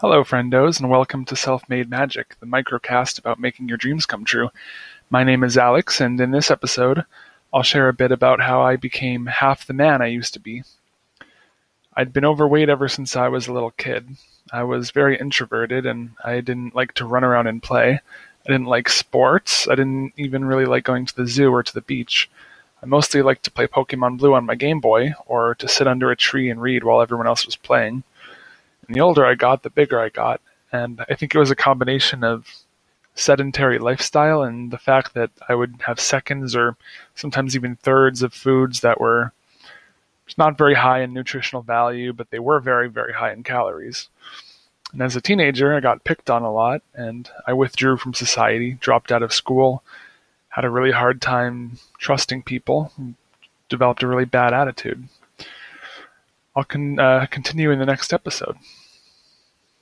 Hello, friendos, and welcome to Self-Made Magic, the microcast about making your dreams come true. My name is Alex, and in this episode, I'll share a bit about how I became half the man I used to be. I'd been overweight ever since I was a little kid. I was very introverted, and I didn't like to run around and play. I didn't like sports. I didn't even really like going to the zoo or to the beach. I mostly liked to play Pokemon Blue on my Game Boy, or to sit under a tree and read while everyone else was playing. And the older I got, the bigger I got. And I think it was a combination of sedentary lifestyle and the fact that I would have seconds or sometimes even thirds of foods that were not very high in nutritional value, but they were very, very high in calories. And as a teenager, I got picked on a lot and I withdrew from society, dropped out of school, had a really hard time trusting people, developed a really bad attitude. I'll uh, continue in the next episode.